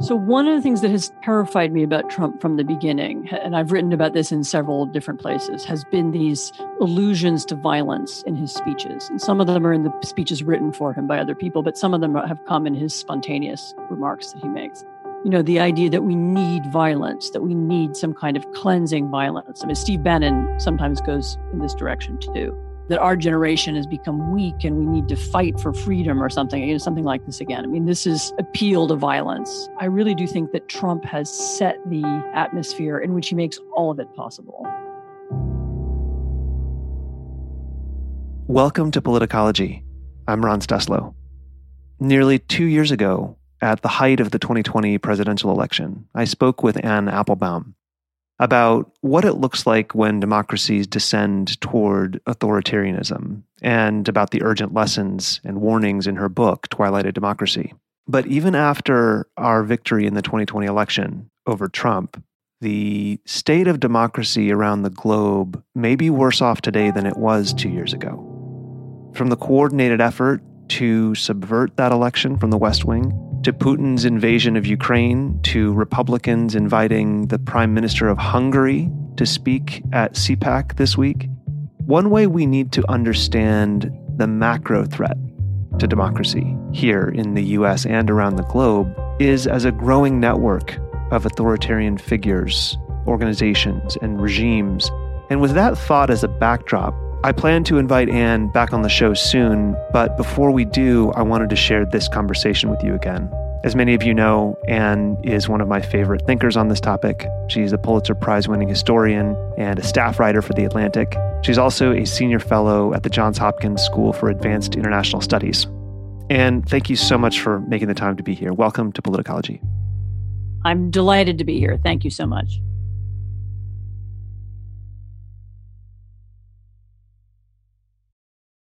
So, one of the things that has terrified me about Trump from the beginning, and I've written about this in several different places, has been these allusions to violence in his speeches. And some of them are in the speeches written for him by other people, but some of them have come in his spontaneous remarks that he makes. You know, the idea that we need violence, that we need some kind of cleansing violence. I mean, Steve Bannon sometimes goes in this direction too that our generation has become weak and we need to fight for freedom or something, you know, something like this again. I mean, this is appeal to violence. I really do think that Trump has set the atmosphere in which he makes all of it possible. Welcome to Politicology. I'm Ron Steslow. Nearly two years ago, at the height of the 2020 presidential election, I spoke with Anne Applebaum, about what it looks like when democracies descend toward authoritarianism and about the urgent lessons and warnings in her book, Twilight of Democracy. But even after our victory in the 2020 election over Trump, the state of democracy around the globe may be worse off today than it was two years ago. From the coordinated effort to subvert that election from the West Wing to Putin's invasion of Ukraine, to Republicans inviting the Prime Minister of Hungary to speak at CPAC this week. One way we need to understand the macro threat to democracy here in the US and around the globe is as a growing network of authoritarian figures, organizations, and regimes. And with that thought as a backdrop, I plan to invite Anne back on the show soon, but before we do, I wanted to share this conversation with you again. As many of you know, Anne is one of my favorite thinkers on this topic. She's a Pulitzer Prize winning historian and a staff writer for The Atlantic. She's also a senior fellow at the Johns Hopkins School for Advanced International Studies. And thank you so much for making the time to be here. Welcome to Politicology. I'm delighted to be here. Thank you so much.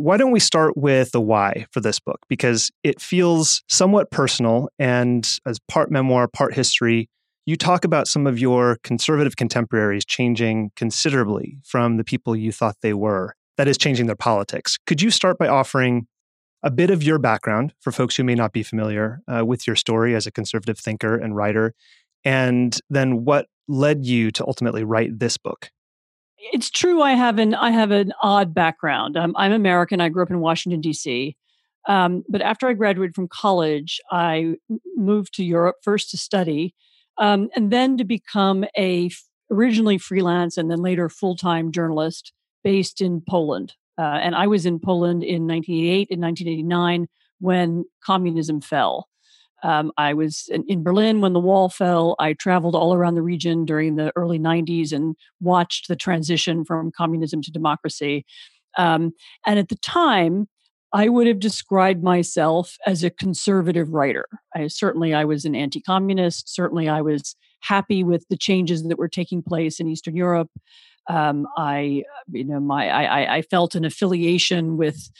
why don't we start with the why for this book? Because it feels somewhat personal and as part memoir, part history, you talk about some of your conservative contemporaries changing considerably from the people you thought they were. That is, changing their politics. Could you start by offering a bit of your background for folks who may not be familiar uh, with your story as a conservative thinker and writer, and then what led you to ultimately write this book? It's true. I have an I have an odd background. Um, I'm American. I grew up in Washington D.C. Um, but after I graduated from college, I moved to Europe first to study, um, and then to become a originally freelance and then later full time journalist based in Poland. Uh, and I was in Poland in 1988 and 1989 when communism fell. Um, I was in, in, Berlin when the wall fell. I traveled all around the region during the early 90s and watched the transition from communism to democracy. Um, and at the time, I would have described myself as a conservative writer. I, certainly, I was an anti-communist. Certainly, I was happy with the changes that were taking place in Eastern Europe. Um, I, you know, my I, I felt an affiliation with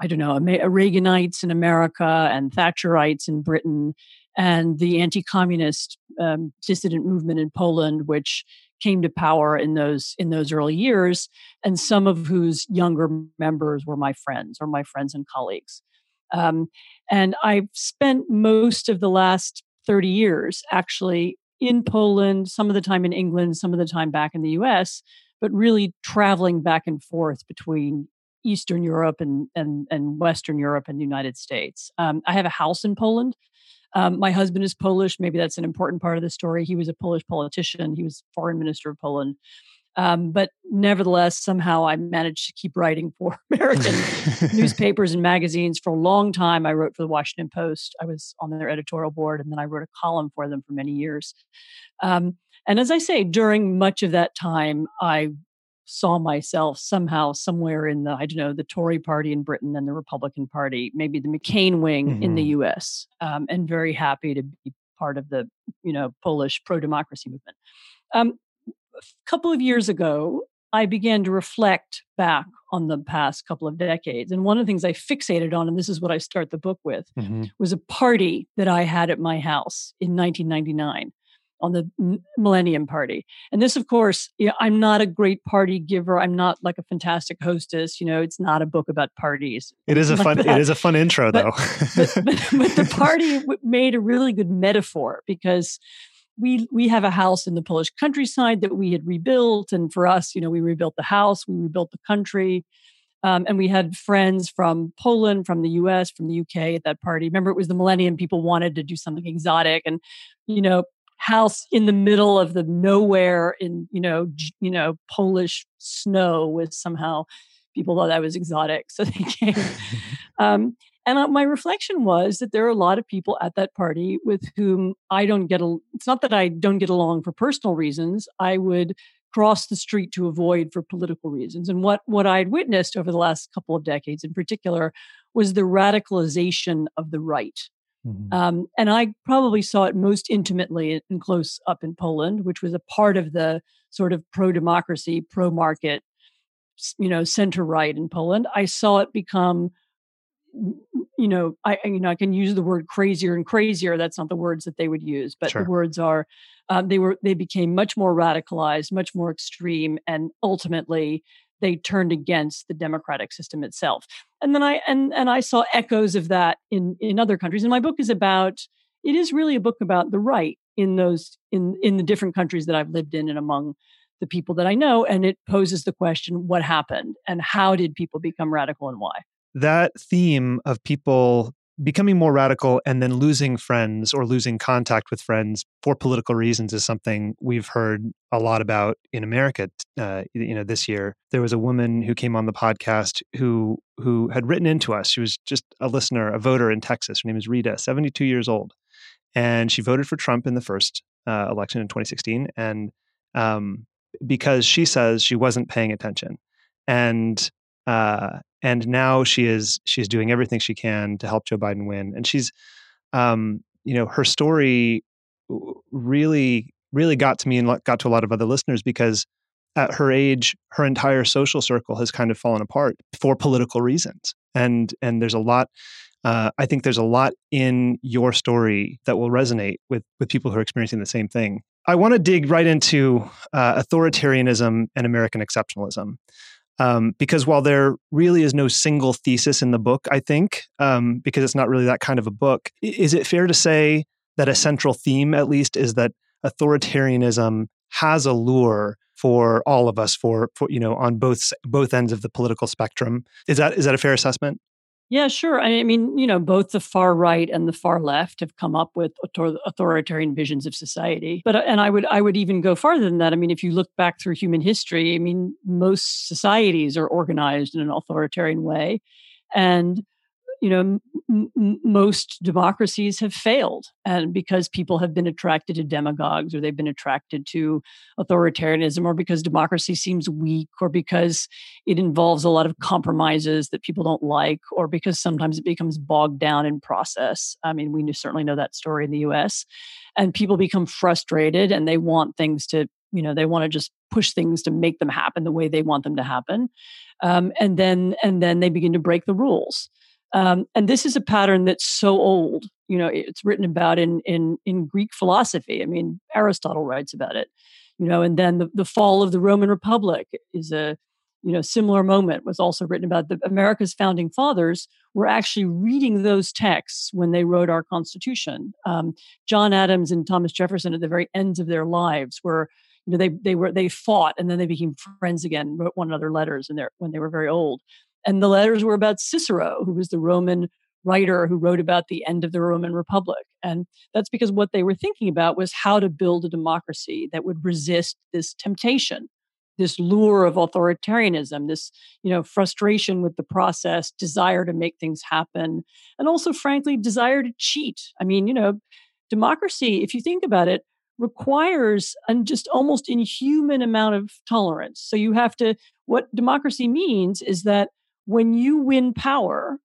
I don't know, Reaganites in America and Thatcherites in Britain, and the anti-communist um, dissident movement in Poland, which came to power in those in those early years, and some of whose younger members were my friends or my friends and colleagues. Um, and I've spent most of the last 30 years actually in Poland, some of the time in England, some of the time back in the US, but really traveling back and forth between Eastern Europe and and and Western Europe and the United States. Um, I have a house in Poland. Um, my husband is Polish. Maybe that's an important part of the story. He was a Polish politician. He was foreign minister of Poland. Um, but nevertheless, somehow I managed to keep writing for American newspapers and magazines for a long time. I wrote for the Washington Post. I was on their editorial board, and then I wrote a column for them for many years. Um, and as I say, during much of that time, I saw myself somehow somewhere in the I don't know the Tory party in Britain and the Republican Party, maybe the McCain wing mm-hmm. in the mm-hmm. U.S. Um, and very happy to be part of the you know Polish pro democracy movement. Um, a couple of years ago, I began to reflect back on the past couple of decades, and one of the things I fixated on, and this is what I start the book with, mm-hmm. was a party that I had at my house in 1999 on the Millennium Party. And this, of course, you know, I'm not a great party giver. I'm not like a fantastic hostess. You know, it's not a book about parties. It is a fun. It is a fun intro, but, though. but, but, but the party made a really good metaphor because we we have a house in the Polish countryside that we had rebuilt, and for us, you know, we rebuilt the house, we rebuilt the country. Um, and we had friends from Poland, from the US, from the UK at that party. Remember, it was the millennium. People wanted to do something exotic. And, you know, house in the middle of the nowhere in you know you know Polish snow was somehow people thought that was exotic, so they came. um, and uh, my reflection was that there are a lot of people at that party with whom I don't get. A, it's not that I don't get along for personal reasons. I would cross the street to avoid for political reasons. And what what I had witnessed over the last couple of decades, in particular, was the radicalization of the right. Mm-hmm. Um, and I probably saw it most intimately and close up in Poland, which was a part of the sort of pro democracy, pro market, you know, center right in Poland. I saw it become, you know, I you know I can use the word crazier and crazier. That's not the words that they would use, but sure. the words are um, they were they became much more radicalized, much more extreme, and ultimately they turned against the democratic system itself. And then I and and I saw echoes of that in in other countries. And my book is about it is really a book about the right in those in in the different countries that I've lived in and among the people that I know and it poses the question what happened and how did people become radical and why. That theme of people becoming more radical and then losing friends or losing contact with friends for political reasons is something we've heard a lot about in America. Uh, you know, this year there was a woman who came on the podcast who who had written into us. She was just a listener, a voter in Texas. Her name is Rita, seventy two years old, and she voted for Trump in the first uh, election in 2016, and um, because she says she wasn't paying attention, and uh, and now she is she's doing everything she can to help Joe Biden win. And she's, um, you know, her story really really got to me and got to a lot of other listeners because at her age, her entire social circle has kind of fallen apart for political reasons. And and there's a lot. Uh, I think there's a lot in your story that will resonate with with people who are experiencing the same thing. I want to dig right into uh, authoritarianism and American exceptionalism. Um, because while there really is no single thesis in the book, I think, um, because it's not really that kind of a book, is it fair to say that a central theme, at least, is that authoritarianism has a lure for all of us, for, for you know, on both both ends of the political spectrum? Is that is that a fair assessment? Yeah, sure. I mean, you know, both the far right and the far left have come up with authoritarian visions of society. But uh, and I would I would even go farther than that. I mean, if you look back through human history, I mean, most societies are organized in an authoritarian way, and you know, m- most democracies have failed, and because people have been attracted to demagogues, or they've been attracted to authoritarianism, or because democracy seems weak, or because it involves a lot of compromises that people don't like, or because sometimes it becomes bogged down in process. I mean, we certainly know that story in the U.S., and people become frustrated, and they want things to, you know, they want to just push things to make them happen the way they want them to happen, um, and then and then they begin to break the rules. Um, and this is a pattern that's so old. You know, it's written about in in in Greek philosophy. I mean, Aristotle writes about it. You know, and then the, the fall of the Roman Republic is a you know similar moment was also written about the america's founding fathers were actually reading those texts when they wrote our constitution um, john adams and thomas jefferson at the very ends of their lives were you know they they were they fought and then they became friends again wrote one another letters and they when they were very old And the letters were about Cicero, who was the Roman writer who wrote about the end of the Roman Republic. And that's because what they were thinking about was how to build a democracy that would resist this temptation, this lure of authoritarianism, this, you know, frustration with the process, desire to make things happen, and also frankly desire to cheat. I mean, you know, democracy, if you think about it, requires a just almost inhuman amount of tolerance. So you have to, what democracy means is that when you win power,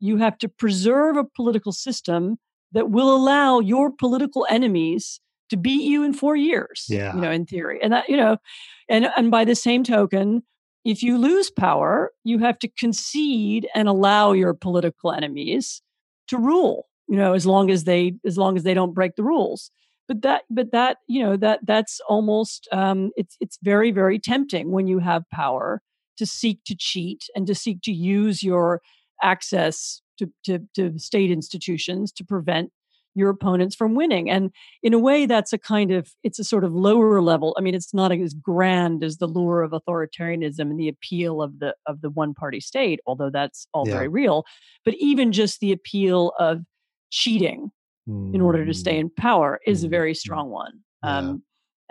you have to preserve a political system that will allow your political enemies to beat you in four years. Yeah. You know, in theory. And that, you know, and and by the same token, if you lose power, you have to concede and allow your political enemies to rule, you know, as long as they as long as they don't break the rules but that but that you know that that's almost um, it's it's very very tempting when you have power to seek to cheat and to seek to use your access to, to, to state institutions to prevent your opponents from winning and in a way that's a kind of it's a sort of lower level i mean it's not as grand as the lure of authoritarianism and the appeal of the of the one party state although that's all yeah. very real but even just the appeal of cheating in order to stay mm. in power is a very mm-hmm. strong one. Um,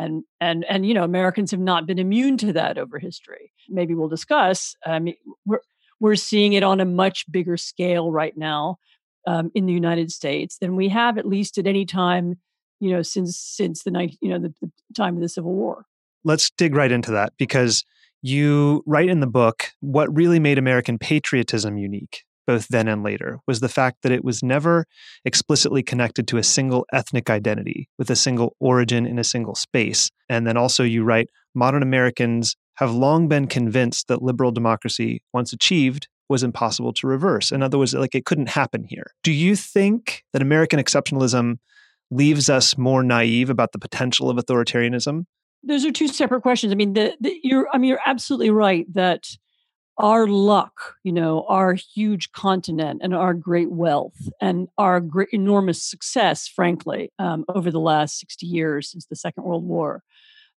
and and and you know Americans have not been immune to that over history. Maybe we'll discuss. I mean, we're we're seeing it on a much bigger scale right now um, in the United States than we have at least at any time, you know, since since the night you know the, the time of the Civil War. Let's dig right into that because you write in the book what really made American patriotism unique both then and later, was the fact that it was never explicitly connected to a single ethnic identity with a single origin in a single space. And then also, you write, modern Americans have long been convinced that liberal democracy, once achieved, was impossible to reverse. In other words, like it couldn't happen here. Do you think that American exceptionalism leaves us more naive about the potential of authoritarianism? Those are two separate questions. I mean, the, the, you're I mean you're absolutely right that our luck, you know, our huge continent and our great wealth and our great, enormous success, frankly, um, over the last 60 years since the Second World War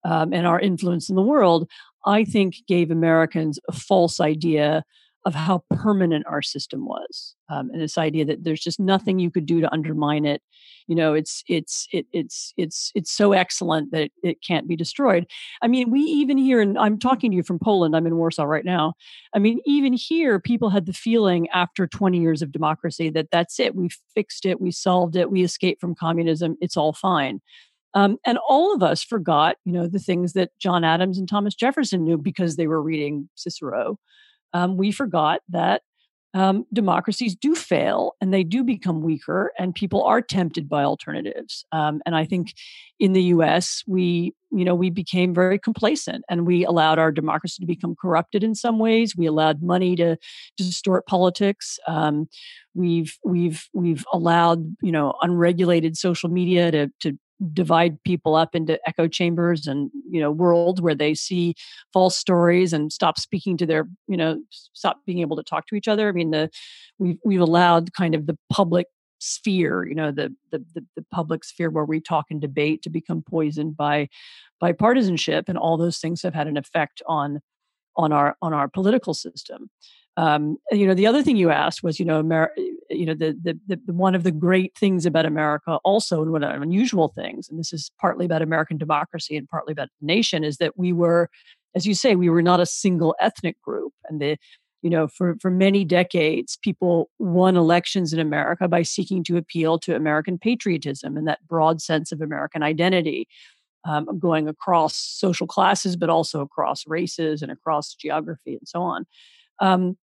um, and our influence in the world, I think gave Americans a false idea of how permanent our system was um, and this idea that there's just nothing you could do to undermine it. You know it's it's it, it's it's it's so excellent that it, it can't be destroyed. I mean we even here and i'm talking to you from poland i'm in warsaw right now. I mean even here people had the feeling after 20 years of democracy that that's it we fixed it we solved it we escaped from communism it's all fine. Um, and all of us forgot, you know, the things that John Adams and Thomas Jefferson knew because they were reading Cicero um, we forgot that um, democracies do fail and they do become weaker, and people are tempted by alternatives. Um, and I think in the U.S. we, you know, we became very complacent and we allowed our democracy to become corrupted in some ways. We allowed money to, to distort politics. Um, we've we've we've allowed you know unregulated social media to to divide people up into echo chambers and you know worlds where they see false stories and stop speaking to their you know stop being able to talk to each other. I mean the we've we've allowed kind of the public sphere you know the, the the the, public sphere where we talk and debate to become poisoned by by partisanship and all those things have had an effect on on our on our political system um, you know, the other thing you asked was, you know, Amer- you know, the, the, the one of the great things about America, also, and one of the unusual things, and this is partly about American democracy and partly about the nation, is that we were, as you say, we were not a single ethnic group, and the you know for for many decades people won elections in america by seeking to appeal to american patriotism and that broad sense of american identity um, going across social classes but also across races and across geography and so on. Um,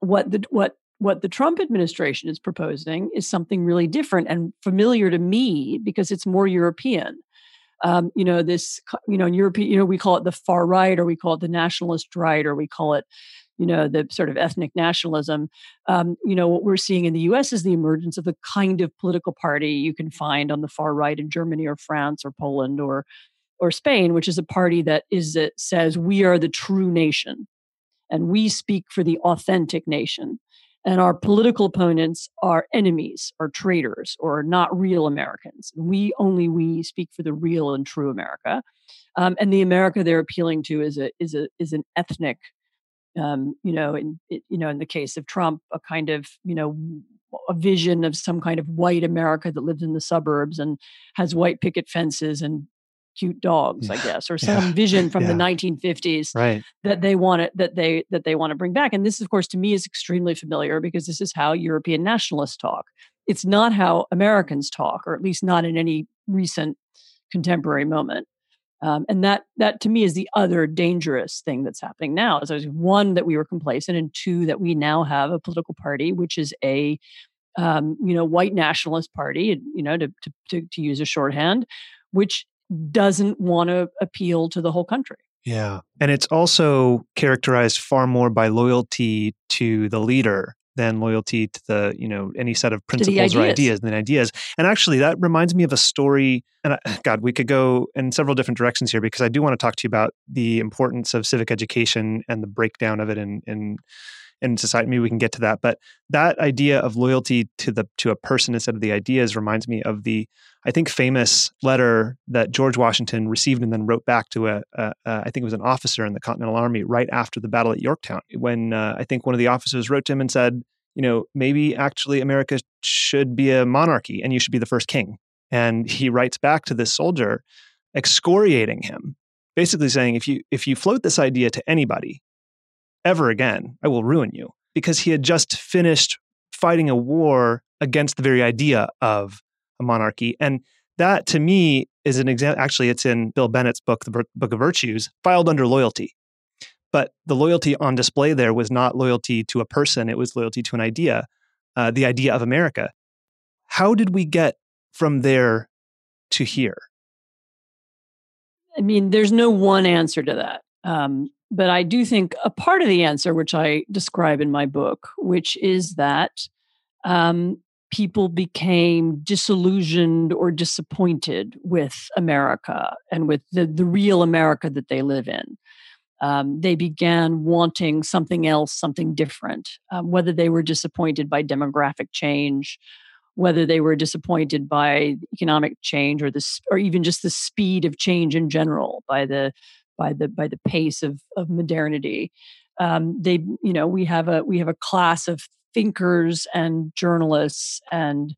what the what what the Trump administration is proposing is something really different and familiar to me because it's more European. Um, you know, this, you know, in Europe, you know, we call it the far right or we call it the nationalist right or we call it, you know, the sort of ethnic nationalism. Um, you know, what we're seeing in the US is the emergence of the kind of political party you can find on the far right in Germany or France or Poland or or Spain, which is a party that is that says we are the true nation and we speak for the authentic nation. And our political opponents are enemies or traitors or not real Americans. We only we speak for the real and true America. Um, and the America they're appealing to is a is a is an ethnic um, you know, in you know, in the case of Trump, a kind of you know a vision of some kind of white America that lives in the suburbs and has white picket fences and cute dogs, I guess, or some yeah. vision from yeah. the 1950s right. that they want to that they that they want to bring back. And this, of course, to me is extremely familiar because this is how European nationalists talk. It's not how Americans talk, or at least not in any recent contemporary moment. Um, and that that to me is the other dangerous thing that's happening now. Is one that we were complacent, and two that we now have a political party which is a um, you know white nationalist party, you know to, to to to use a shorthand, which doesn't want to appeal to the whole country. Yeah, and it's also characterized far more by loyalty to the leader than loyalty to the you know any set of principles ideas. or ideas than ideas and actually that reminds me of a story and uh, I, god we could go in several different directions here because i do want to talk to you about the importance of civic education and the breakdown of it in in in society maybe we can get to that but that idea of loyalty to the to a person instead of the ideas reminds me of the i think famous letter that george washington received and then wrote back to a, a, a I think it was an officer in the continental army right after the battle at yorktown when uh, i think one of the officers wrote to him and said you know maybe actually america should be a monarchy and you should be the first king. And he writes back to this soldier excoriating him basically saying if you if you float this idea to anybody ever again. I will ruin you. Because he had just finished fighting a war against the very idea of a monarchy. And that to me is an example. Actually, it's in Bill Bennett's book, The Book of Virtues, filed under loyalty. But the loyalty on display there was not loyalty to a person, it was loyalty to an idea, uh, the idea of America. How did we get from there to here? I mean, there's no one answer to that. Um, but I do think a part of the answer, which I describe in my book, which is that um, people became disillusioned or disappointed with America and with the, the real America that they live in. Um, they began wanting something else, something different, um, whether they were disappointed by demographic change, whether they were disappointed by economic change or this, or even just the speed of change in general, by the by the by the pace of of modernity. Um, they, you know, we have a we have a class of thinkers and journalists and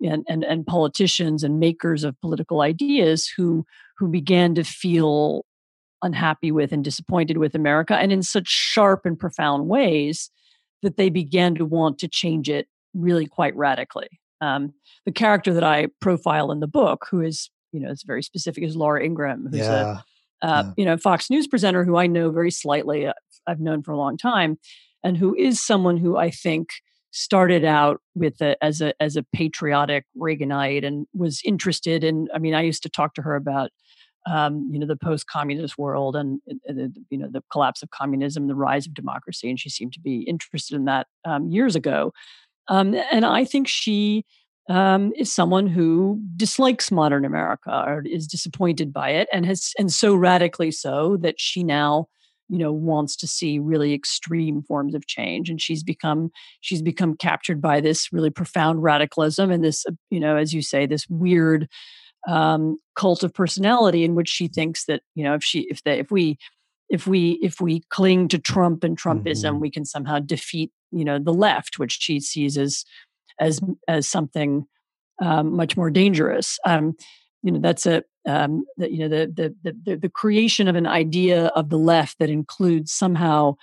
and, and and politicians and makers of political ideas who who began to feel unhappy with and disappointed with America, and in such sharp and profound ways that they began to want to change it really quite radically. Um, the character that I profile in the book, who is you know is very specific, is Laura Ingraham, who's yeah. a uh, yeah. you know, Fox News presenter who I know very slightly, uh, I've known for a long time, and who is someone who I think started out with a, as a as a patriotic Reaganite and was interested in. I mean, I used to talk to her about um, you know the post-communist world and, and, you know the collapse of communism, the rise of democracy, and she seemed to be interested in that um, years ago. Um, and I think she um, is someone who dislikes modern America or is disappointed by it, and has and so radically so that she now, you know, wants to see really extreme forms of change, and she's become she's become captured by this really profound radicalism and this, you know, as you say, this weird um, cult of personality in which she thinks that you know if she if they if we if we if we cling to Trump and Trumpism, mm-hmm. we can somehow defeat you know the left, which she sees as as as something um, much more dangerous. Um, you know, that's a um, that you know the, the the the creation of an idea of the left that includes somehow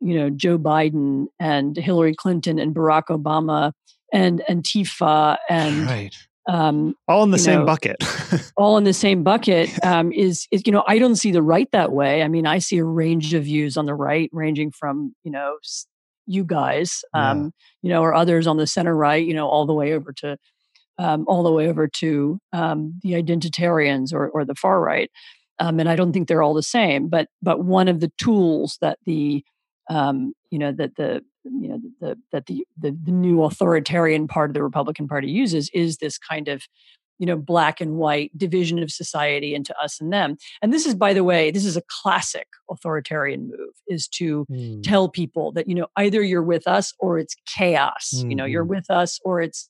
you know Joe Biden and Hillary Clinton and Barack Obama and Antifa and right. Um, all in the same know, bucket. all in the same bucket um, is is you know I don't see the right that way. I mean I see a range of views on the right, ranging from you know you guys, um, yeah. you know, or others on the center right, you know, all the way over to um, all the way over to um, the identitarians or, or the far right. Um, and I don't think they're all the same, but but one of the tools that the um, you know that the you know the that the, the the new authoritarian part of the Republican Party uses is this kind of you know black and white division of society into us and them and this is by the way this is a classic authoritarian move is to mm. tell people that you know either you're with us or it's chaos mm. you know you're mm-hmm. with us or it's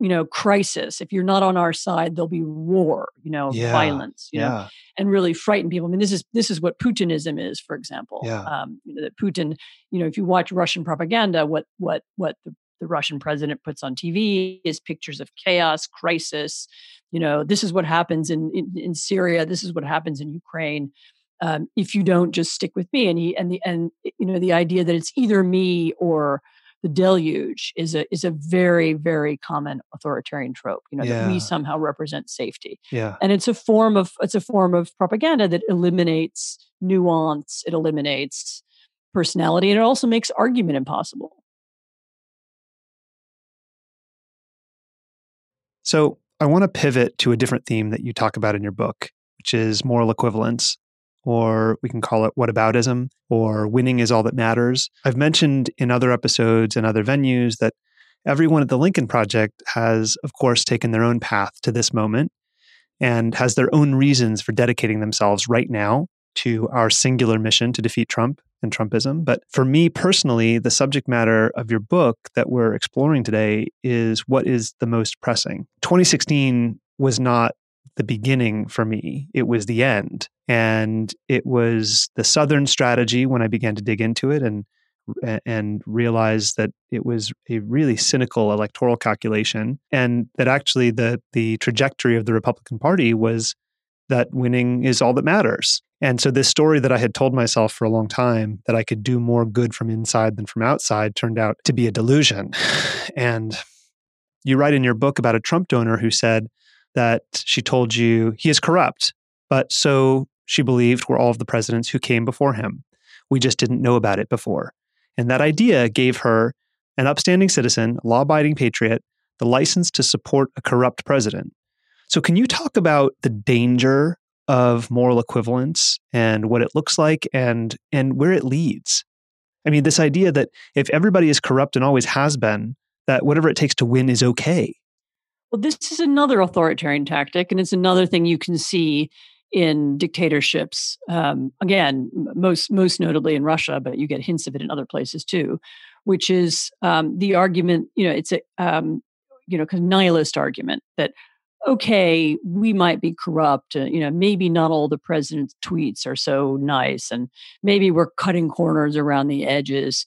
you know crisis if you're not on our side there'll be war you know Yeah, violence you know and really frighten people i mean this is this is what putinism is for example Yeah. um, you know that putin you know if you watch russian propaganda what what what the, the russian president puts on tv is pictures of chaos crisis you know this is what happens in in, in syria this is what happens in ukraine um, if you don't just stick with me and he and the and you know the idea that it's either me or the deluge is a is a very very common authoritarian trope you know that we somehow represent safety. Yeah. and it's a form of it's a form of propaganda that eliminates nuance it eliminates personality and it also makes argument impossible So I want to pivot to a different theme that you talk about in your book, which is moral equivalence, or we can call it whataboutism, or winning is all that matters. I've mentioned in other episodes and other venues that everyone at the Lincoln Project has, of course, taken their own path to this moment and has their own reasons for dedicating themselves right now to our singular mission to defeat Trump and Trumpism. But for me personally, the subject matter of your book that we're exploring today is what is the most pressing. 2016 was not the beginning for me, it was the end. And it was the Southern strategy when I began to dig into it and and realized that it was a really cynical electoral calculation and that actually the the trajectory of the Republican Party was that winning is all that matters. And so this story that I had told myself for a long time that I could do more good from inside than from outside turned out to be a delusion. And you write in your book about a Trump donor who said that she told you he is corrupt, but so she believed were all of the presidents who came before him. We just didn't know about it before. And that idea gave her, an upstanding citizen, law abiding patriot, the license to support a corrupt president. So, can you talk about the danger of moral equivalence and what it looks like and, and where it leads? I mean, this idea that if everybody is corrupt and always has been, that whatever it takes to win is okay. Well, this is another authoritarian tactic, and it's another thing you can see in dictatorships. Um, again, most most notably in Russia, but you get hints of it in other places too. Which is um, the argument. You know, it's a um, you know kind of nihilist argument that okay, we might be corrupt. Uh, you know, maybe not all the president's tweets are so nice, and maybe we're cutting corners around the edges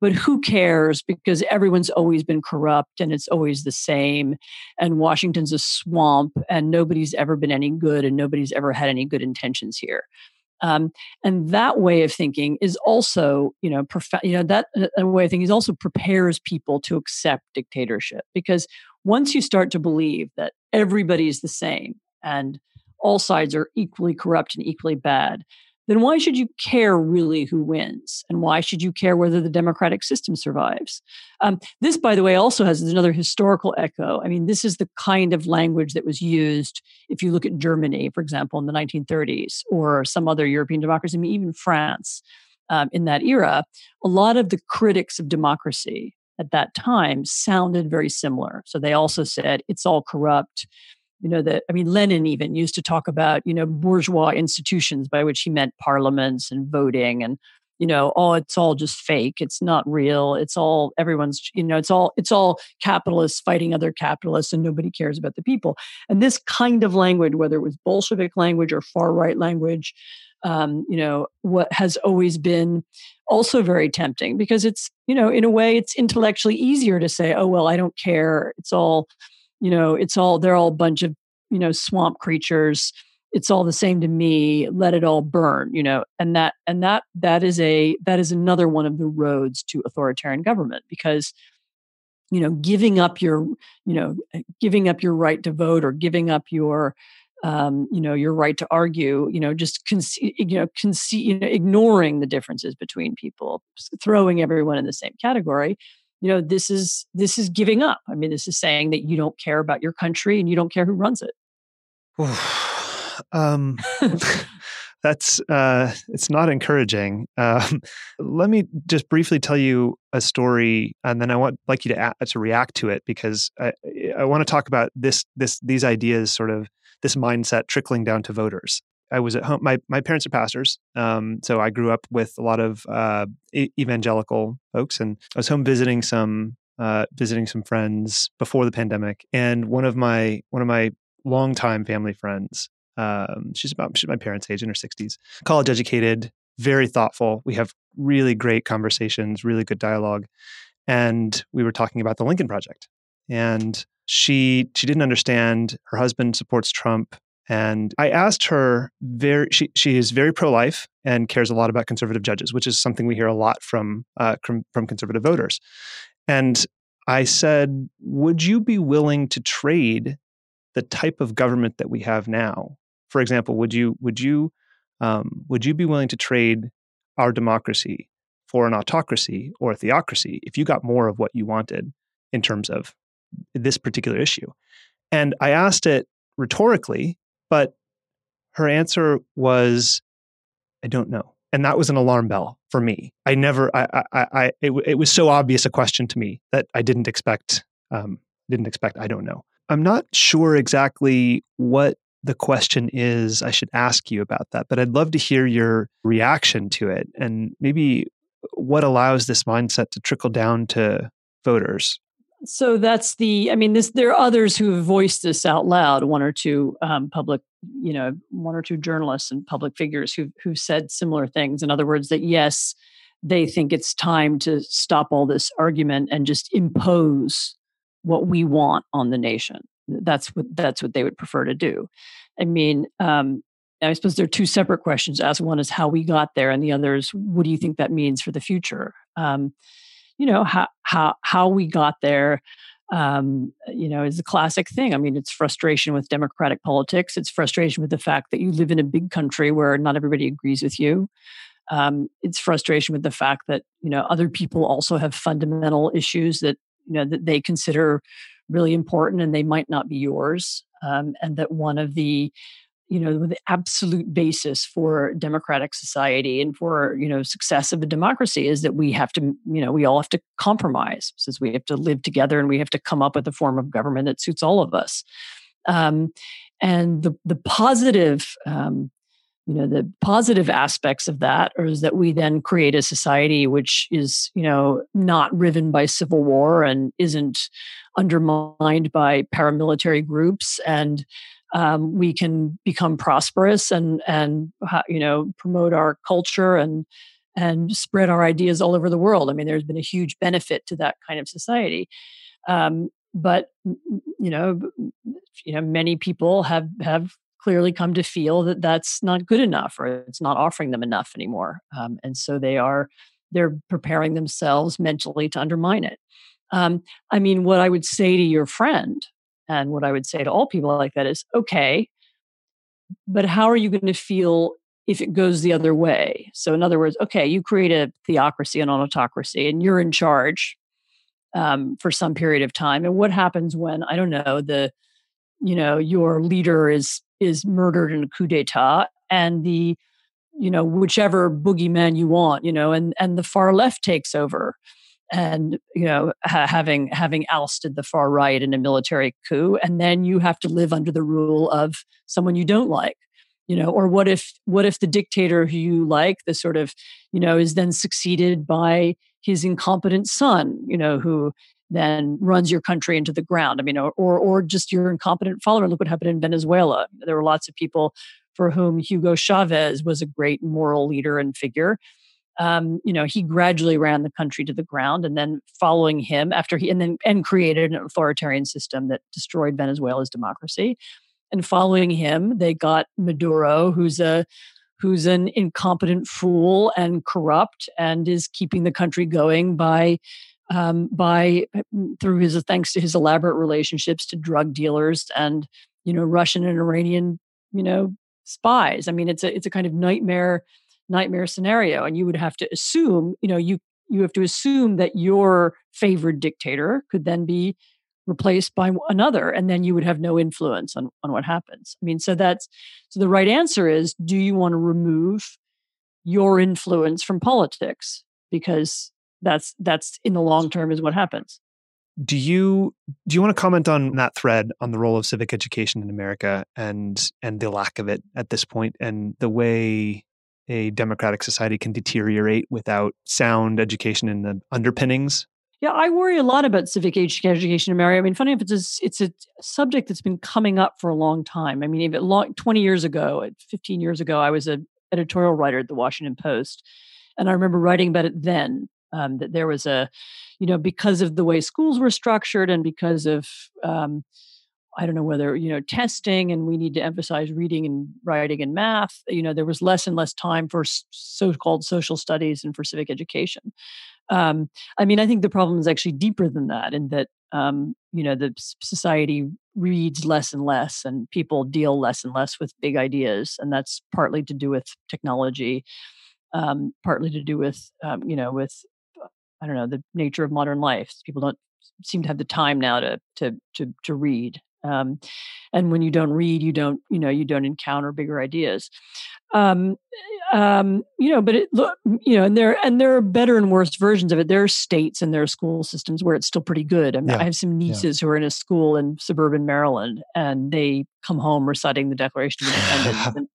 but who cares because everyone's always been corrupt and it's always the same and washington's a swamp and nobody's ever been any good and nobody's ever had any good intentions here um, and that way of thinking is also you know prof- you know that uh, way of thinking is also prepares people to accept dictatorship because once you start to believe that everybody's the same and all sides are equally corrupt and equally bad then why should you care really who wins? And why should you care whether the democratic system survives? Um, this, by the way, also has another historical echo. I mean, this is the kind of language that was used if you look at Germany, for example, in the 1930s, or some other European democracy, I mean, even France um, in that era. A lot of the critics of democracy at that time sounded very similar. So they also said it's all corrupt. You know that i mean lenin even used to talk about you know bourgeois institutions by which he meant parliaments and voting and you know oh it's all just fake. It's not real. It's all everyone's you know it's all it's all capitalists fighting other capitalists and nobody cares about the people. And this kind of language whether it was bolshevik language or far right language um, you know what has always been also very tempting because it's you know in a way it's intellectually easier to say oh well i don't care. It's all you know it's all they're all a bunch of you know swamp creatures. It's all the same to me. Let it all burn you know and that and that that is a that is another one of the roads to authoritarian government because you know giving up your you know giving up your right to vote or giving up your um, you know your right to argue you know just conce- you know conce- you know ignoring the differences between people throwing everyone in the same category you know this is this is giving up. I mean this is saying that you don't care about your country and you don't care who runs it. Um, that's uh, it's not encouraging. Um, let me just briefly tell you a story, and then I want like you to a- to react to it because I, I want to talk about this this these ideas, sort of this mindset trickling down to voters. I was at home. My my parents are pastors, um, so I grew up with a lot of uh, evangelical folks, and I was home visiting some uh, visiting some friends before the pandemic, and one of my one of my longtime family friends. Um, she's about she's my parents' age in her sixties, college educated, very thoughtful. We have really great conversations, really good dialogue, and we were talking about the Lincoln Project, and she she didn't understand. Her husband supports Trump. And I asked her very she she is very pro life and cares a lot about conservative judges, which is something we hear a lot from uh, from, from conservative voters. And I said, "Would you be willing to trade the type of government that we have now? For example, would you would you um, would you be willing to trade our democracy for an autocracy or a theocracy if you got more of what you wanted in terms of this particular issue?" And I asked it rhetorically but her answer was, I don't know. And that was an alarm bell for me. I never, I, I, I it, it was so obvious a question to me that I didn't expect, um, didn't expect, I don't know. I'm not sure exactly what the question is I should ask you about that, but I'd love to hear your reaction to it and maybe what allows this mindset to trickle down to voters so that's the i mean this there are others who have voiced this out loud one or two um, public you know one or two journalists and public figures who who've said similar things in other words that yes they think it's time to stop all this argument and just impose what we want on the nation that's what that's what they would prefer to do i mean um, I suppose there are two separate questions. As one is how we got there, and the other is what do you think that means for the future? Um, you know how how how we got there um, you know is a classic thing. I mean it's frustration with democratic politics. It's frustration with the fact that you live in a big country where not everybody agrees with you. Um, it's frustration with the fact that you know other people also have fundamental issues that you know that they consider really important and they might not be yours. Um, and that one of the you know the absolute basis for democratic society and for you know success of a democracy is that we have to you know we all have to compromise since we have to live together and we have to come up with a form of government that suits all of us. Um, and the the positive um, you know the positive aspects of that is that we then create a society which is you know not riven by civil war and isn't undermined by paramilitary groups and um, we can become prosperous and and you know promote our culture and and spread our ideas all over the world. I mean, there's been a huge benefit to that kind of society. Um, but you know, you know, many people have have clearly come to feel that that's not good enough, or it's not offering them enough anymore, um, and so they are they're preparing themselves mentally to undermine it. Um, I mean, what I would say to your friend and what I would say to all people like that is okay, but how are you going to feel if it goes the other way? So, in other words, okay, you create a theocracy, an autocracy, and you're in charge um, for some period of time. And what happens when, I don't know, the you know your leader is is murdered in a coup d'état and the you know whichever boogeyman you want you know and and the far left takes over and you know ha- having having ousted the far right in a military coup and then you have to live under the rule of someone you don't like you know or what if what if the dictator who you like the sort of you know is then succeeded by his incompetent son you know who then runs your country into the ground i mean or or, or just your incompetent follower look what happened in venezuela. There were lots of people for whom hugo chavez was a great moral leader and figure um, you know, he gradually ran the country to the ground, and then following him after he and then and created an authoritarian system that destroyed Venezuela's democracy. And following him, they got Maduro, who's a who's an incompetent fool and corrupt, and is keeping the country going by um, by mm, through his thanks to his elaborate relationships to drug dealers and you know Russian and Iranian you know spies. I mean, it's a it's a kind of nightmare nightmare scenario and you would have to assume you know you you have to assume that your favored dictator could then be replaced by another and then you would have no influence on, on what happens. I mean so that's so the right answer is do you want to remove your influence from politics? Because that's that's in the long term is what happens. Do you do you want to comment on that thread on the role of civic education in america and and the lack of it at this point and the way a democratic society can deteriorate without sound education in the underpinnings? Yeah, I worry a lot about civic education in Mary. I mean, funny enough, it's a, it's a subject that's been coming up for a long time. I mean, even long, 20 years ago, 15 years ago, I was an editorial writer at the Washington Post. And I remember writing about it then, um, that there was a, you know, because of the way schools were structured and because of, um, I don't know whether, you know, testing and we need to emphasize reading and writing and math, you know, there was less and less time for so called social studies and for civic education. Um, I mean, I think the problem is actually deeper than that, in that um, you know the society reads less and less, and people deal less and less with big ideas, and that's partly to do with technology, um, partly to do with um, you know with I don't know the nature of modern life. People don't seem to have the time now to to to to read um, and when you don't read you don't you know you don't encounter bigger ideas um, um, you know but it look you know and there and there are better and worse versions of it there are states and there are school systems where it's still pretty good i mean yeah. i have some nieces yeah. who are in a school in suburban maryland and they come home reciting the declaration of independence and,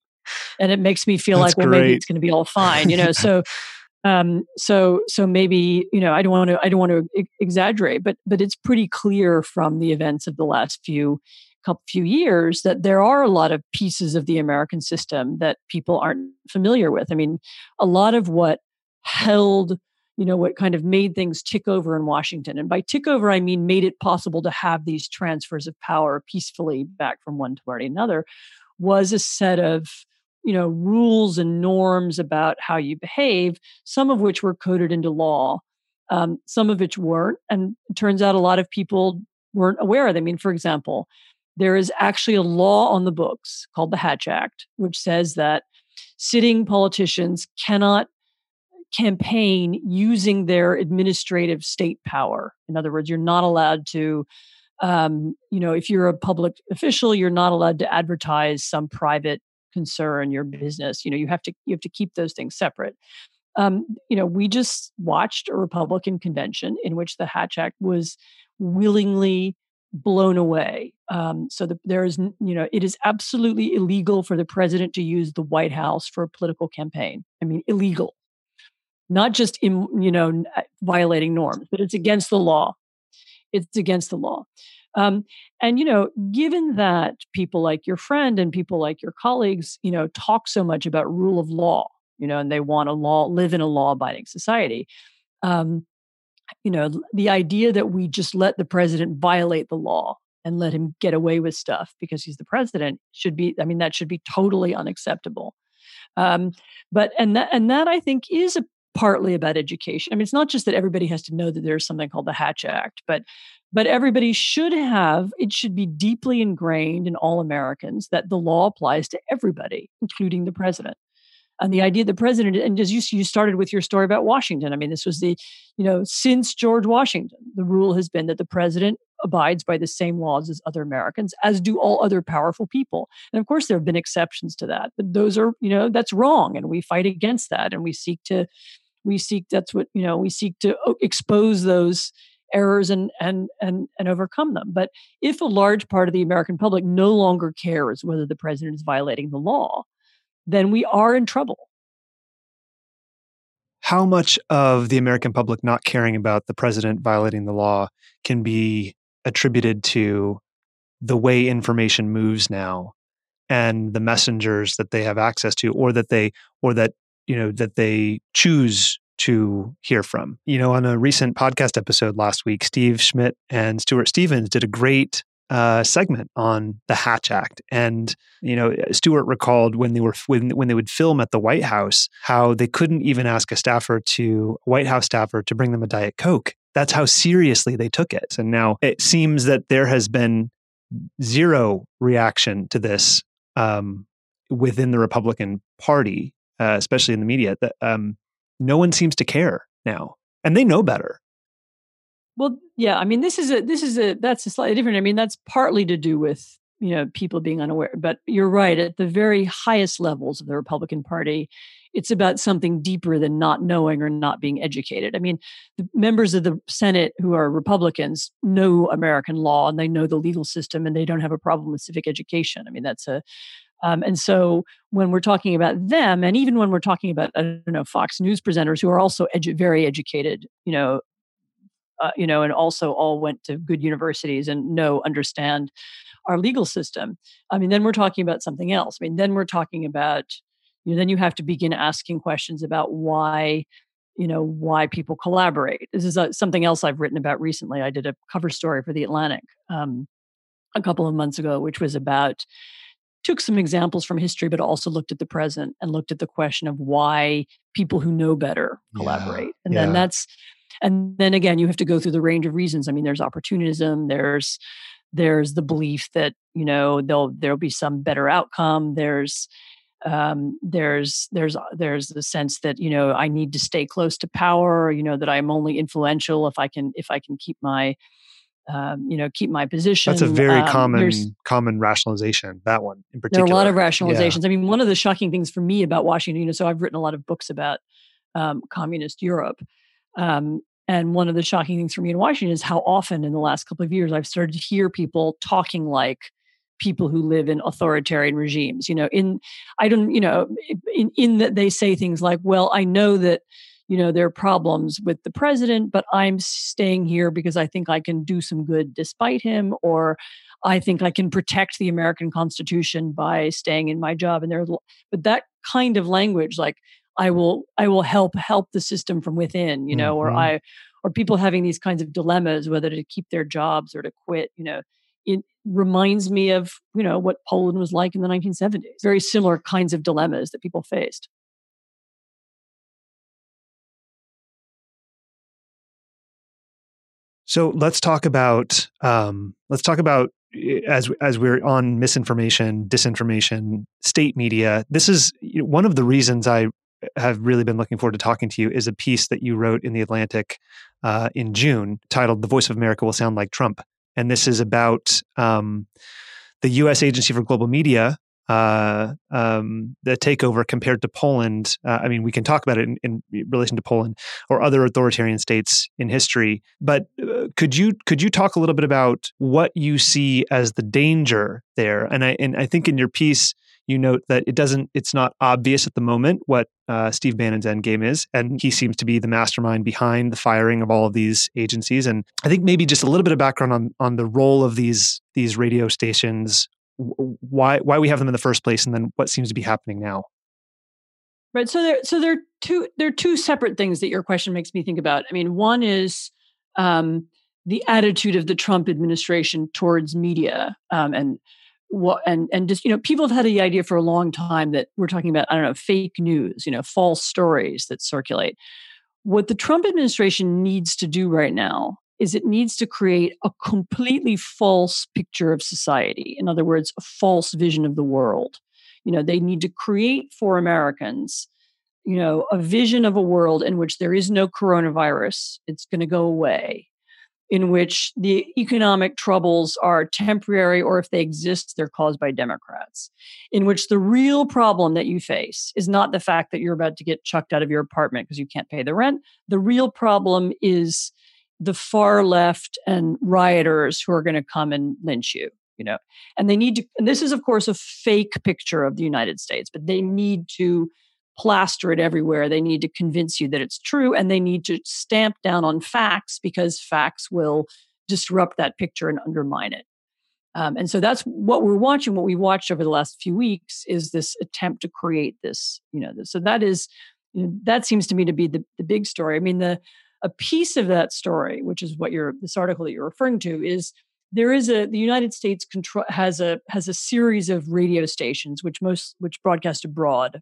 and, it makes me feel like well great. maybe it's going to be all fine you know so um, so so maybe you know I don't want to I don't want to exaggerate, but but it's pretty clear from the events of the last few couple few years that there are a lot of pieces of the American system that people aren't familiar with. I mean, a lot of what held you know what kind of made things tick over in Washington, and by tick over I mean made it possible to have these transfers of power peacefully back from one party to another, was a set of you know rules and norms about how you behave some of which were coded into law um, some of which weren't and it turns out a lot of people weren't aware of them. I mean for example there is actually a law on the books called the hatch act which says that sitting politicians cannot campaign using their administrative state power. In other words you're not allowed to um, you know if you're a public official you're not allowed to advertise some private concern, your business. You know, you have to you have to keep those things separate. Um, you know, we just watched a Republican convention in which the Hatch Act was willingly blown away. Um, so the, there is, you know, it is absolutely illegal for the president to use the White House for a political campaign. I mean, illegal, not just in, you know, violating norms, but it's against the law. It's against the law. Um, and you know, given that people like your friend and people like your colleagues, you know, talk so much about rule of law, you know, and they want a law, live in a law-abiding society. Um, you know, the idea that we just let the president violate the law and let him get away with stuff because he's the president should be. I mean, that should be totally unacceptable. Um, but and that and that I think is a partly about education. I mean, it's not just that everybody has to know that there's something called the Hatch Act, but but everybody should have it should be deeply ingrained in all Americans that the law applies to everybody, including the president. And the idea of the president, and as you you started with your story about Washington, I mean, this was the, you know, since George Washington, the rule has been that the president abides by the same laws as other Americans, as do all other powerful people. And of course, there have been exceptions to that, but those are, you know, that's wrong, and we fight against that, and we seek to we seek that's what you know we seek to oh, expose those errors and and and and overcome them. But if a large part of the american public no longer cares whether the president is violating the law then we are in trouble. How much of the american public not caring about the president violating the law can be attributed to the way information moves now and the messengers that they have access to or that they or that you know that they choose to hear from. You know, on a recent podcast episode last week, Steve Schmidt and Stuart Stevens did a great uh, segment on the Hatch Act, and you know, Stuart recalled when they were when when they would film at the White House, how they couldn't even ask a staffer to White House staffer to bring them a Diet Coke. That's how seriously they took it. And now it seems that there has been zero reaction to this um, within the Republican Party uh, especially in the media, that um, no one seems to care now, and they know better. Well, yeah, I mean, this is a this is a that's a slightly different. I mean, that's partly to do with you know people being unaware, but you're right. At the very highest levels of the Republican Party, it's about something deeper than not knowing or not being educated. I mean, the members of the Senate who are Republicans know American law and they know the legal system and they don't have a problem with civic education. I mean, that's a um, and so when we're talking about them, and even when we're talking about, I don't know, Fox News presenters who are also edu- very educated, you know, uh, you know, and also all went to good universities and know, understand our legal system. I mean, then we're talking about something else. I mean, then we're talking about, you know, then you have to begin asking questions about why, you know, why people collaborate. This is a, uh, something else I've written about recently. I did a cover story for The Atlantic um, a couple of months ago, which was about, took some examples from history, but also looked at the present and looked at the question of why people who know better collaborate. Yeah, and yeah. then that's, and then again, you have to go through the range of reasons. I mean, there's opportunism, there's there's the belief that you know there'll there'll be some better outcome there's um, there's there's there's the sense that you know I need to stay close to power. You know that I'm only influential if I can if I can keep my um, you know keep my position. That's a very um, common common rationalization. That one in particular. There are a lot of rationalizations. Yeah. I mean, one of the shocking things for me about Washington, you know, so I've written a lot of books about um, communist Europe. Um, and one of the shocking things for me in Washington is how often in the last couple of years I've started to hear people talking like people who live in authoritarian regimes. You know, in I don't, you know, in in that they say things like, "Well, I know that." You know, there are problems with the president, but I'm staying here because I think I can do some good despite him, or I think I can protect the American Constitution by staying in my job. And there's, but that kind of language, like I will I will help help the system from within, you know, mm-hmm. or I or people having these kinds of dilemmas whether to keep their jobs or to quit, you know. It reminds me of, you know, what Poland was like in the 1970s. Very similar kinds of dilemmas that people faced. So let's talk about um, let's talk about eh, as as we're on misinformation, disinformation, state media. This is one of the reasons I have really been looking forward to talking to you is a piece that you wrote in the Atlantic uh, in June titled "The Voice of America Will Sound Like Trump," and this is about um, the U.S. Agency for Global Media. Uh, um, the takeover compared to Poland. Uh, I mean, we can talk about it in, in, relation to Poland or other authoritarian states in history. But uh, could you could you talk a little bit about what you see as the danger there? And I and I think in your piece you note that it doesn't it's not obvious at the moment what uh, steve bannon's endgame is and he seems to be the mastermind behind the firing of all of these agencies and i think maybe just a little bit of background on on the role of these these radio stations why why we have them in the first place and then what seems to be happening now. Right so there so there are two there are two separate things that your question makes me think about. I mean one is um, the attitude of the trump administration towards media um, and what and and just you know people have had the idea for a long time that we're talking about i don't know fake news you know false stories that circulate. What the trump administration needs to do right now is it needs to create a completely false picture of society in other words a false vision of the world you know they need to create for americans you know a vision of a world in which there is no coronavirus it's going to go away in which the economic troubles are temporary or if they exist, they're caused by Democrats, in which the real problem that you face is not the fact that you're about to get chucked out of your apartment because you can't pay the rent. The real problem is the far left and rioters who are going to come and lynch you you know and they need to and this is of course a fake picture of the united states but they need to plaster it everywhere. They need to convince you that it's true and they need to stamp down on facts because facts will disrupt that picture and undermine it. Um, and so that's what we're watching. What we watched over the last few weeks is this attempt to create this, you know, this, so that is, you know, that seems to me to be the, the big story. I mean, the, a piece of that story, which is what you're, this article that you're referring to is there is a, the United States control has a, has a series of radio stations, which most, which broadcast abroad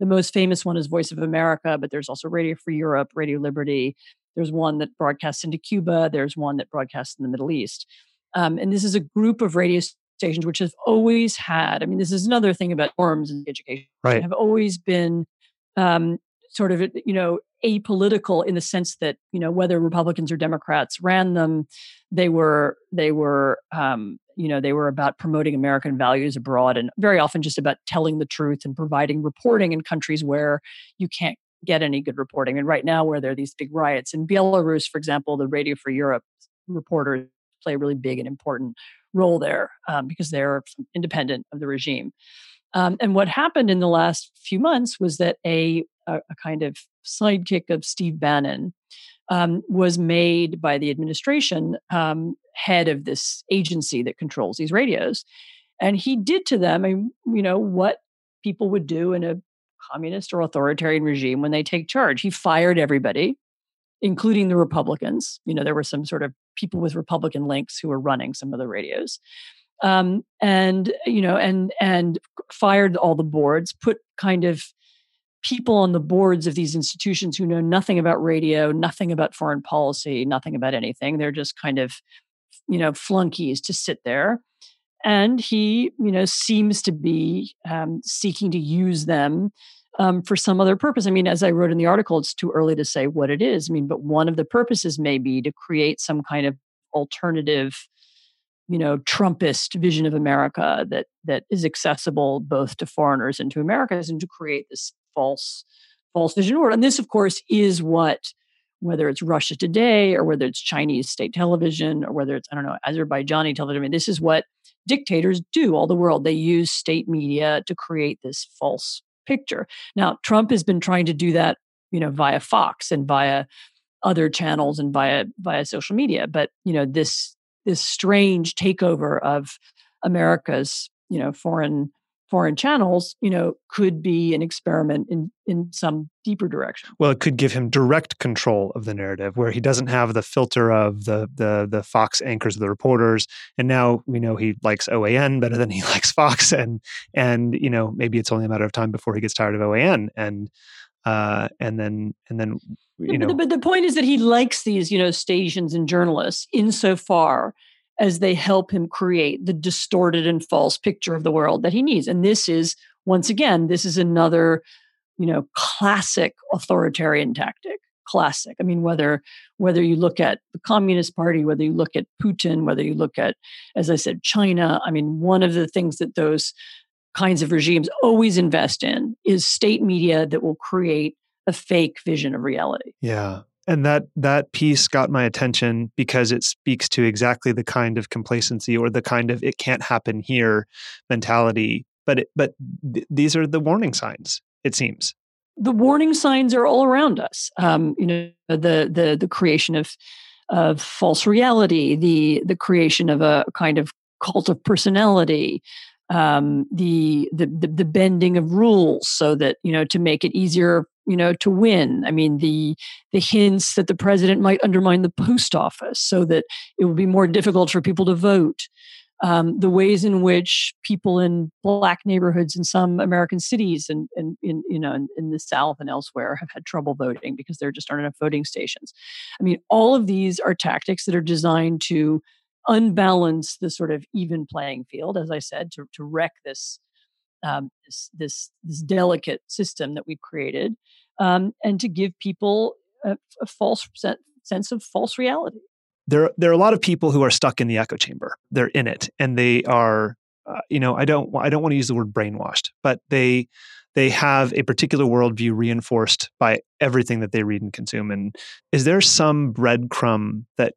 the most famous one is Voice of America, but there's also Radio Free Europe, Radio Liberty. There's one that broadcasts into Cuba. There's one that broadcasts in the Middle East. Um, and this is a group of radio stations which have always had, I mean, this is another thing about norms in education, right. have always been um, sort of, you know, apolitical in the sense that, you know, whether Republicans or Democrats ran them, they were, they were, um, you know they were about promoting american values abroad and very often just about telling the truth and providing reporting in countries where you can't get any good reporting. And right now where there are these big riots in belarus for example the radio free europe reporters play a really big and important role there um, because they're independent of the regime. Um, and what happened in the last few months was that a, a, a kind of sidekick of steve bannon um, was made by the administration um, head of this agency that controls these radios. And he did to them, you know, what people would do in a communist or authoritarian regime when they take charge. He fired everybody, including the Republicans. You know, there were some sort of people with Republican links who were running some of the radios. Um, and you know, and and fired all the boards, put kind of people on the boards of these institutions who know nothing about radio, nothing about foreign policy, nothing about anything. They're just kind of, you know, flunkies to sit there. And he, you know, seems to be um, seeking to use them um, for some other purpose. I mean, as I wrote in the article, it's too early to say what it is. I mean, but one of the purposes may be to create some kind of alternative you know trumpist vision of america that that is accessible both to foreigners and to americans and to create this false false vision order and this of course is what whether it's russia today or whether it's chinese state television or whether it's i don't know azerbaijani television I mean, this is what dictators do all the world. They use state media to create this false picture. Now trump has been trying to do that you know via fox and via other channels and via via social media but you know this this strange takeover of America's, you know, foreign foreign channels, you know, could be an experiment in in some deeper direction. Well, it could give him direct control of the narrative, where he doesn't have the filter of the the the Fox anchors, of the reporters, and now we know he likes OAN better than he likes Fox, and and you know maybe it's only a matter of time before he gets tired of OAN, and uh, and then and then you know. But the point is that he likes these you know stations and journalists insofar as they help him create the distorted and false picture of the world that he needs. And this is once again, this is another you know classic authoritarian tactic classic i mean whether whether you look at the communist party whether you look at putin whether you look at as i said china i mean one of the things that those kinds of regimes always invest in is state media that will create a fake vision of reality. Yeah. And that that piece got my attention because it speaks to exactly the kind of complacency or the kind of it can't happen here mentality. But it, but th- these are the warning signs. It seems the warning signs are all around us. Um, you know, the the the creation of of false reality, the the creation of a kind of cult of personality, um, the, the the the bending of rules so that you know to make it easier you know to win i mean the the hints that the president might undermine the post office so that it would be more difficult for people to vote um, the ways in which people in black neighborhoods in some American cities and, and in you know in, in, the South and elsewhere have had trouble voting because there just aren't enough voting stations. I mean, all of these are tactics that are designed to unbalance the sort of even playing field, as I said, to, to wreck this, um, this, this, this delicate system that we've created, um, and to give people a, a false sense of false reality. There, there are a lot of people who are stuck in the echo chamber. They're in it, and they are, uh, you know, I don't, I don't want to use the word brainwashed, but they, they have a particular worldview reinforced by everything that they read and consume. And is there some breadcrumb that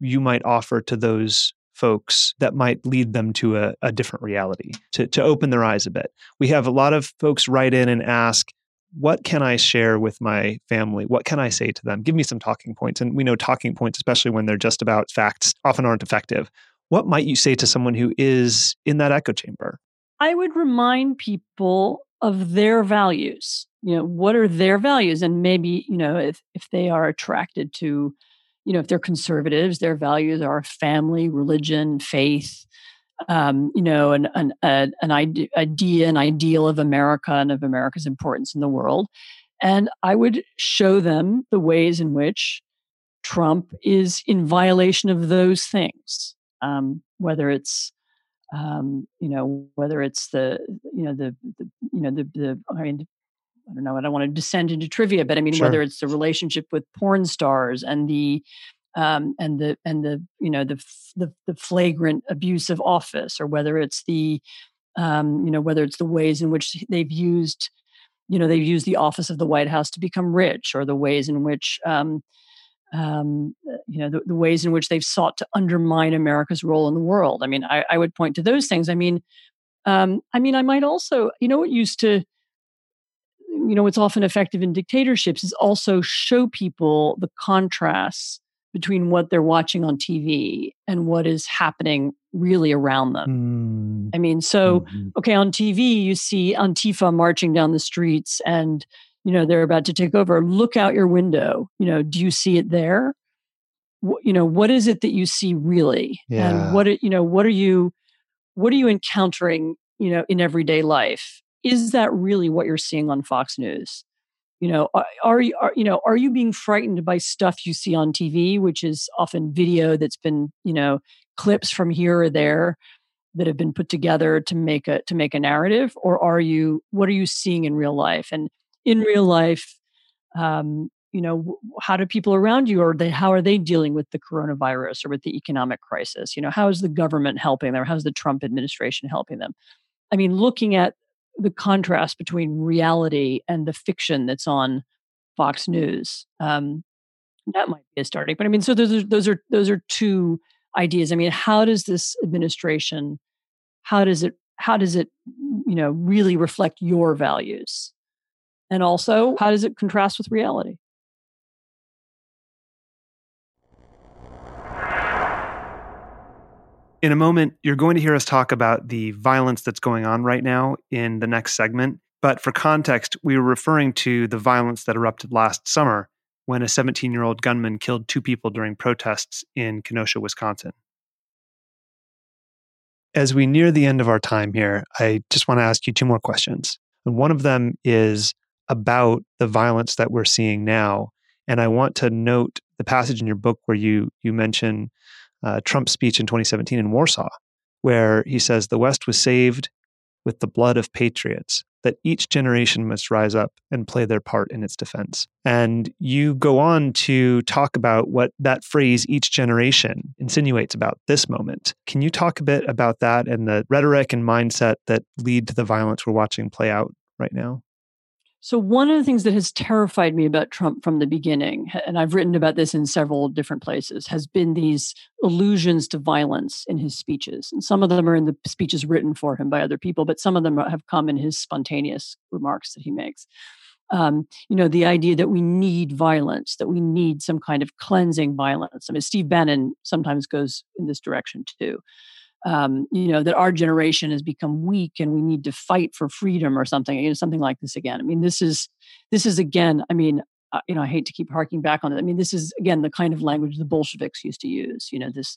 you might offer to those folks that might lead them to a, a different reality, to, to open their eyes a bit? We have a lot of folks write in and ask, what can I share with my family? What can I say to them? Give me some talking points. And we know talking points, especially when they're just about facts, often aren't effective. What might you say to someone who is in that echo chamber? I would remind people of their values you know what are their values? And maybe you know if if they are attracted to you know if they're conservatives their values are family religion faith um, you know an an, an idea an ideal of america and of america's importance in the world. And i would show them the ways in which trump is in violation of those things um, whether it's um, you know whether it's the you know the, the you know the, the I mean I don't know I don't want to descend into trivia but I mean sure. whether it's the relationship with porn stars and the um, and the and the you know the, the the flagrant abuse of office or whether it's the um, you know whether it's the ways in which they've used you know they've used the office of the White House to become rich or the ways in which um, um, uh, you know, the, the, ways in which they've sought to undermine America's role in the world. I mean, I, I would point to those things. I mean, um, I mean, I might also, you know, what used to, you know, what's often effective in dictatorships is also show people the contrasts between what they're watching on TV and what is happening really around them. Mm. I mean, so, mm-hmm. okay, on TV, you see Antifa marching down the streets and, you know, they're about to take over. Look out your window. You know, do you see it there? What, you know, what is it that you see really? Yeah. And what, you know, what are you, what are you encountering, you know, in everyday life? Is that really what you're seeing on Fox News? you know are, you are you know are you being frightened by stuff you see on tv which is often video that's been you know clips from here or there that have been put together to make a to make a narrative or are you what are you seeing in real life and in real life um, you know how do people around you or they how are they dealing with the coronavirus or with the economic crisis you know how is the government helping them how's the trump administration helping them i mean looking at the contrast between reality and the fiction that's on Fox News. Um, that might be a starting. But I mean, so those are those are those are two ideas. I mean, how does this administration, how does it, how does it, you know, really reflect your values, and also how does it contrast with reality? In a moment, you're going to hear us talk about the violence that's going on right now in the next segment. But for context, we were referring to the violence that erupted last summer when a 17 year old gunman killed two people during protests in Kenosha, Wisconsin. As we near the end of our time here, I just want to ask you two more questions. And one of them is about the violence that we're seeing now. And I want to note the passage in your book where you you mention uh, Trump's speech in 2017 in Warsaw, where he says the West was saved with the blood of patriots, that each generation must rise up and play their part in its defense. And you go on to talk about what that phrase, each generation, insinuates about this moment. Can you talk a bit about that and the rhetoric and mindset that lead to the violence we're watching play out right now? So, one of the things that has terrified me about Trump from the beginning, and I've written about this in several different places, has been these allusions to violence in his speeches. And some of them are in the speeches written for him by other people, but some of them have come in his spontaneous remarks that he makes. Um, you know, the idea that we need violence, that we need some kind of cleansing violence. I mean, Steve Bannon sometimes goes in this direction too um, you know, that our generation has become weak and we need to fight for freedom or something, you know, something like this again. I mean, this is, this is again, I mean, uh, you know, I hate to keep harking back on it. I mean, this is again the kind of language the Bolsheviks used to use. You know, this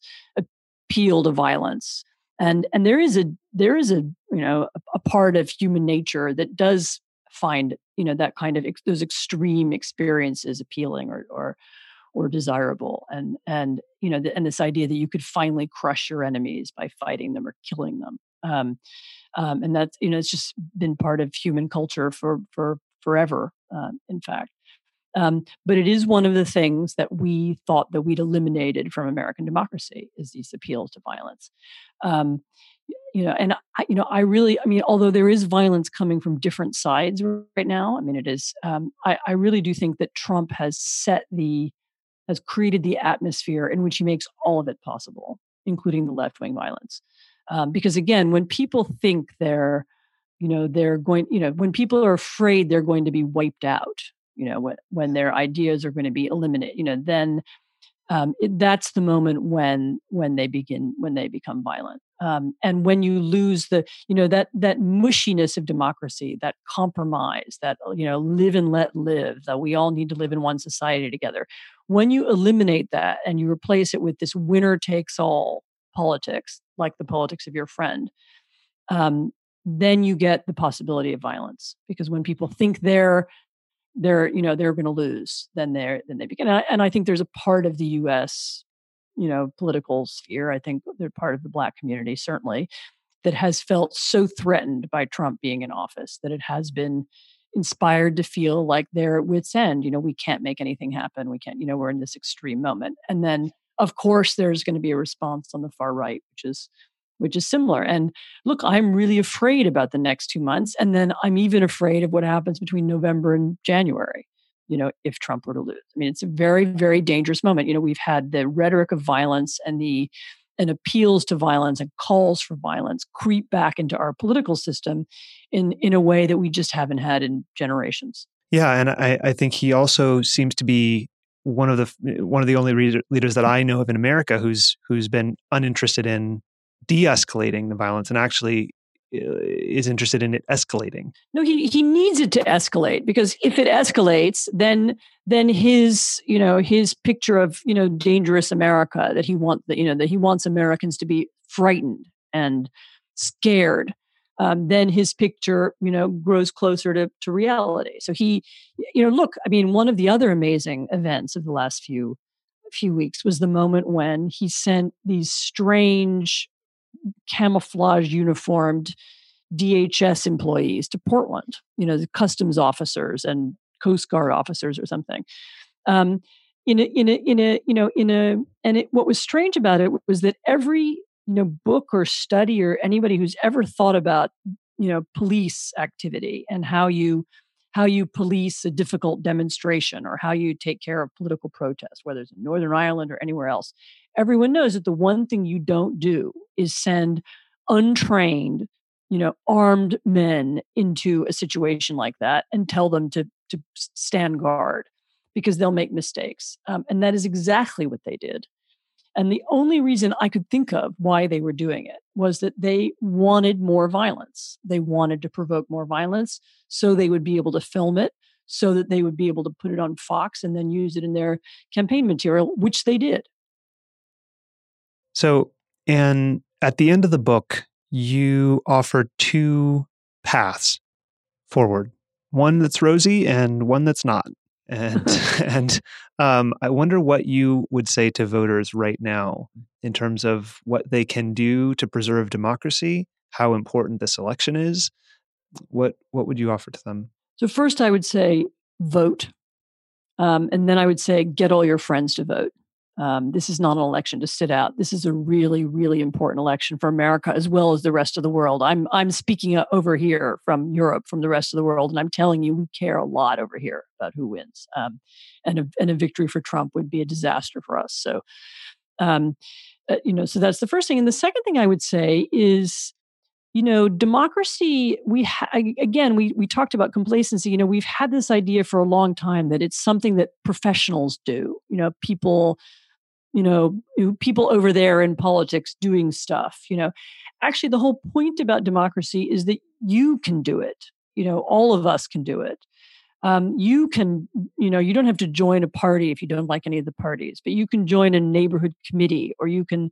appeal to violence, and and there is a there is a you know a, a part of human nature that does find you know that kind of ex- those extreme experiences appealing or or or desirable and and you know the, and this idea that you could finally crush your enemies by fighting them or killing them um, um, and that's you know it's just been part of human culture for for forever um, in fact um, but it is one of the things that we thought that we'd eliminated from American democracy is these appeals to violence. Um, you know, and I, you know, I really, I mean, although there is violence coming from different sides right now, I mean, it is. Um, I, I really do think that Trump has set the has created the atmosphere in which he makes all of it possible, including the left wing violence. Um, because again, when people think they're, you know, they're going, you know, when people are afraid they're going to be wiped out, you know, when, when their ideas are going to be eliminated, you know, then um, it, that's the moment when when they begin when they become violent um, and when you lose the you know that that mushiness of democracy that compromise that you know live and let live that we all need to live in one society together when you eliminate that and you replace it with this winner takes all politics like the politics of your friend um, then you get the possibility of violence because when people think they're they're you know they're going to lose then they're then they begin and I, and I think there's a part of the us you know political sphere i think they're part of the black community certainly that has felt so threatened by trump being in office that it has been inspired to feel like they're at wits end you know we can't make anything happen we can't you know we're in this extreme moment and then of course there's going to be a response on the far right which is which is similar. And look, I'm really afraid about the next two months. And then I'm even afraid of what happens between November and January, you know, if Trump were to lose. I mean, it's a very, very dangerous moment. You know, we've had the rhetoric of violence and the and appeals to violence and calls for violence creep back into our political system in in a way that we just haven't had in generations. Yeah, and I, I think he also seems to be one of the one of the only leaders that I know of in America who's who's been uninterested in de-escalating the violence and actually is interested in it escalating. No, he he needs it to escalate because if it escalates, then then his you know his picture of you know dangerous America that he wants that you know that he wants Americans to be frightened and scared. Um, then his picture you know grows closer to to reality. So he you know look, I mean, one of the other amazing events of the last few few weeks was the moment when he sent these strange camouflage uniformed DHS employees to Portland, you know, the customs officers and Coast Guard officers or something. Um, in a, in a, in a, you know, in a, and it, what was strange about it was that every, you know, book or study or anybody who's ever thought about, you know, police activity and how you, how you police a difficult demonstration or how you take care of political protests, whether it's in Northern Ireland or anywhere else, everyone knows that the one thing you don't do is send untrained you know armed men into a situation like that and tell them to to stand guard because they'll make mistakes. Um, and that is exactly what they did and the only reason i could think of why they were doing it was that they wanted more violence they wanted to provoke more violence so they would be able to film it so that they would be able to put it on fox and then use it in their campaign material which they did so, and at the end of the book, you offer two paths forward one that's rosy and one that's not. And, and um, I wonder what you would say to voters right now in terms of what they can do to preserve democracy, how important this election is. What, what would you offer to them? So, first, I would say vote. Um, and then I would say get all your friends to vote. Um, this is not an election to sit out. This is a really, really important election for America as well as the rest of the world. I'm I'm speaking uh, over here from Europe, from the rest of the world, and I'm telling you, we care a lot over here about who wins. Um, and a and a victory for Trump would be a disaster for us. So, um, uh, you know, so that's the first thing. And the second thing I would say is you know democracy we ha- again we we talked about complacency you know we've had this idea for a long time that it's something that professionals do you know people you know people over there in politics doing stuff you know. Actually the whole point about democracy is that you can do it you know all of us can do it. Um, you can you know you don't have to join a party if you don't like any of the parties but you can join a neighborhood committee or you can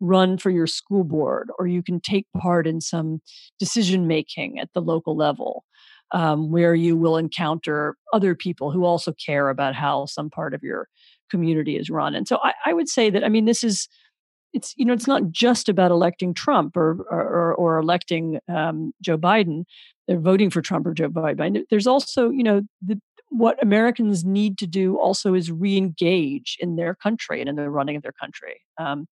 run for your school board or you can take part in some decision making at the local level um, where you will encounter other people who also care about how some part of your community is run. And so I, I would say that I mean this is it's you know it's not just about electing Trump or or, or electing um, Joe Biden. They're voting for Trump or Joe Biden. There's also you know the, what Americans need to do also is re-engage in their country and in the running of their country. Um,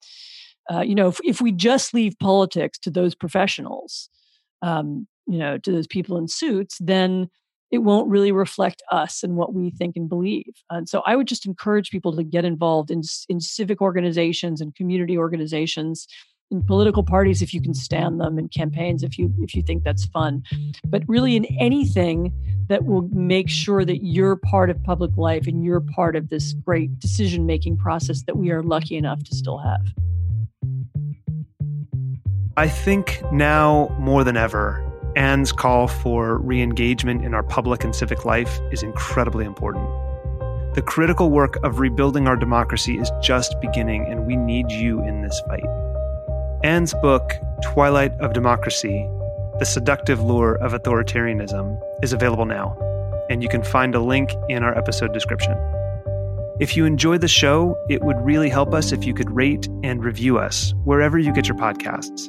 uh, you know, if, if we just leave politics to those professionals, um, you know, to those people in suits, then it won't really reflect us and what we think and believe. And so I would just encourage people to get involved in, in civic organizations and community organizations in political parties if you can stand them in campaigns if you if you think that's fun but really in anything that will make sure that you're part of public life and you're part of this great decision making process that we are lucky enough to still have I think now more than ever Anne's call for re engagement in our public and civic life is incredibly important. The critical work of rebuilding our democracy is just beginning, and we need you in this fight. Anne's book, Twilight of Democracy The Seductive Lure of Authoritarianism, is available now, and you can find a link in our episode description. If you enjoy the show, it would really help us if you could rate and review us wherever you get your podcasts.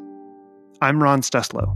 I'm Ron Steslow.